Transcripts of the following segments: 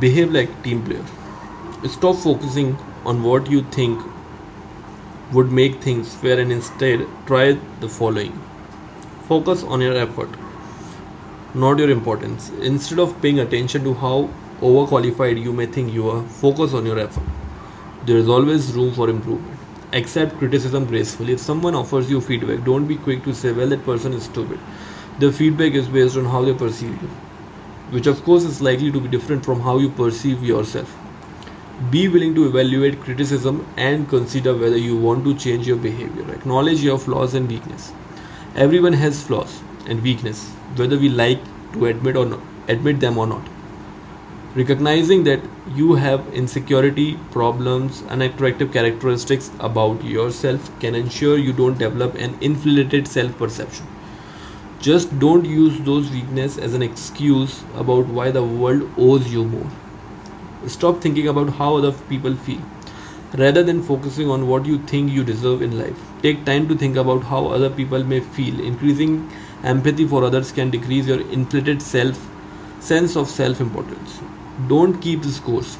Behave like team player. Stop focusing on what you think would make things fair and instead try the following. Focus on your effort, not your importance. Instead of paying attention to how overqualified you may think you are, focus on your effort. There is always room for improvement. Accept criticism gracefully. If someone offers you feedback, don't be quick to say, well, that person is stupid. The feedback is based on how they perceive you, which of course is likely to be different from how you perceive yourself. Be willing to evaluate criticism and consider whether you want to change your behavior. Acknowledge your flaws and weakness. Everyone has flaws and weakness, whether we like to admit or not, admit them or not. Recognizing that you have insecurity, problems, unattractive characteristics about yourself can ensure you don't develop an inflated self-perception. Just don't use those weaknesses as an excuse about why the world owes you more. Stop thinking about how other people feel. Rather than focusing on what you think you deserve in life, take time to think about how other people may feel. Increasing empathy for others can decrease your inflated self sense of self-importance. Don't keep scores.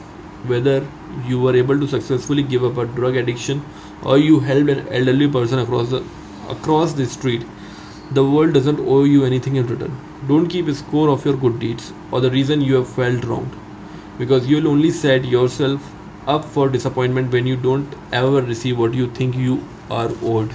Whether you were able to successfully give up a drug addiction or you helped an elderly person across the across the street, the world doesn't owe you anything in return. Don't keep a score of your good deeds or the reason you have felt wronged because you'll only set yourself up for disappointment when you don't ever receive what you think you are owed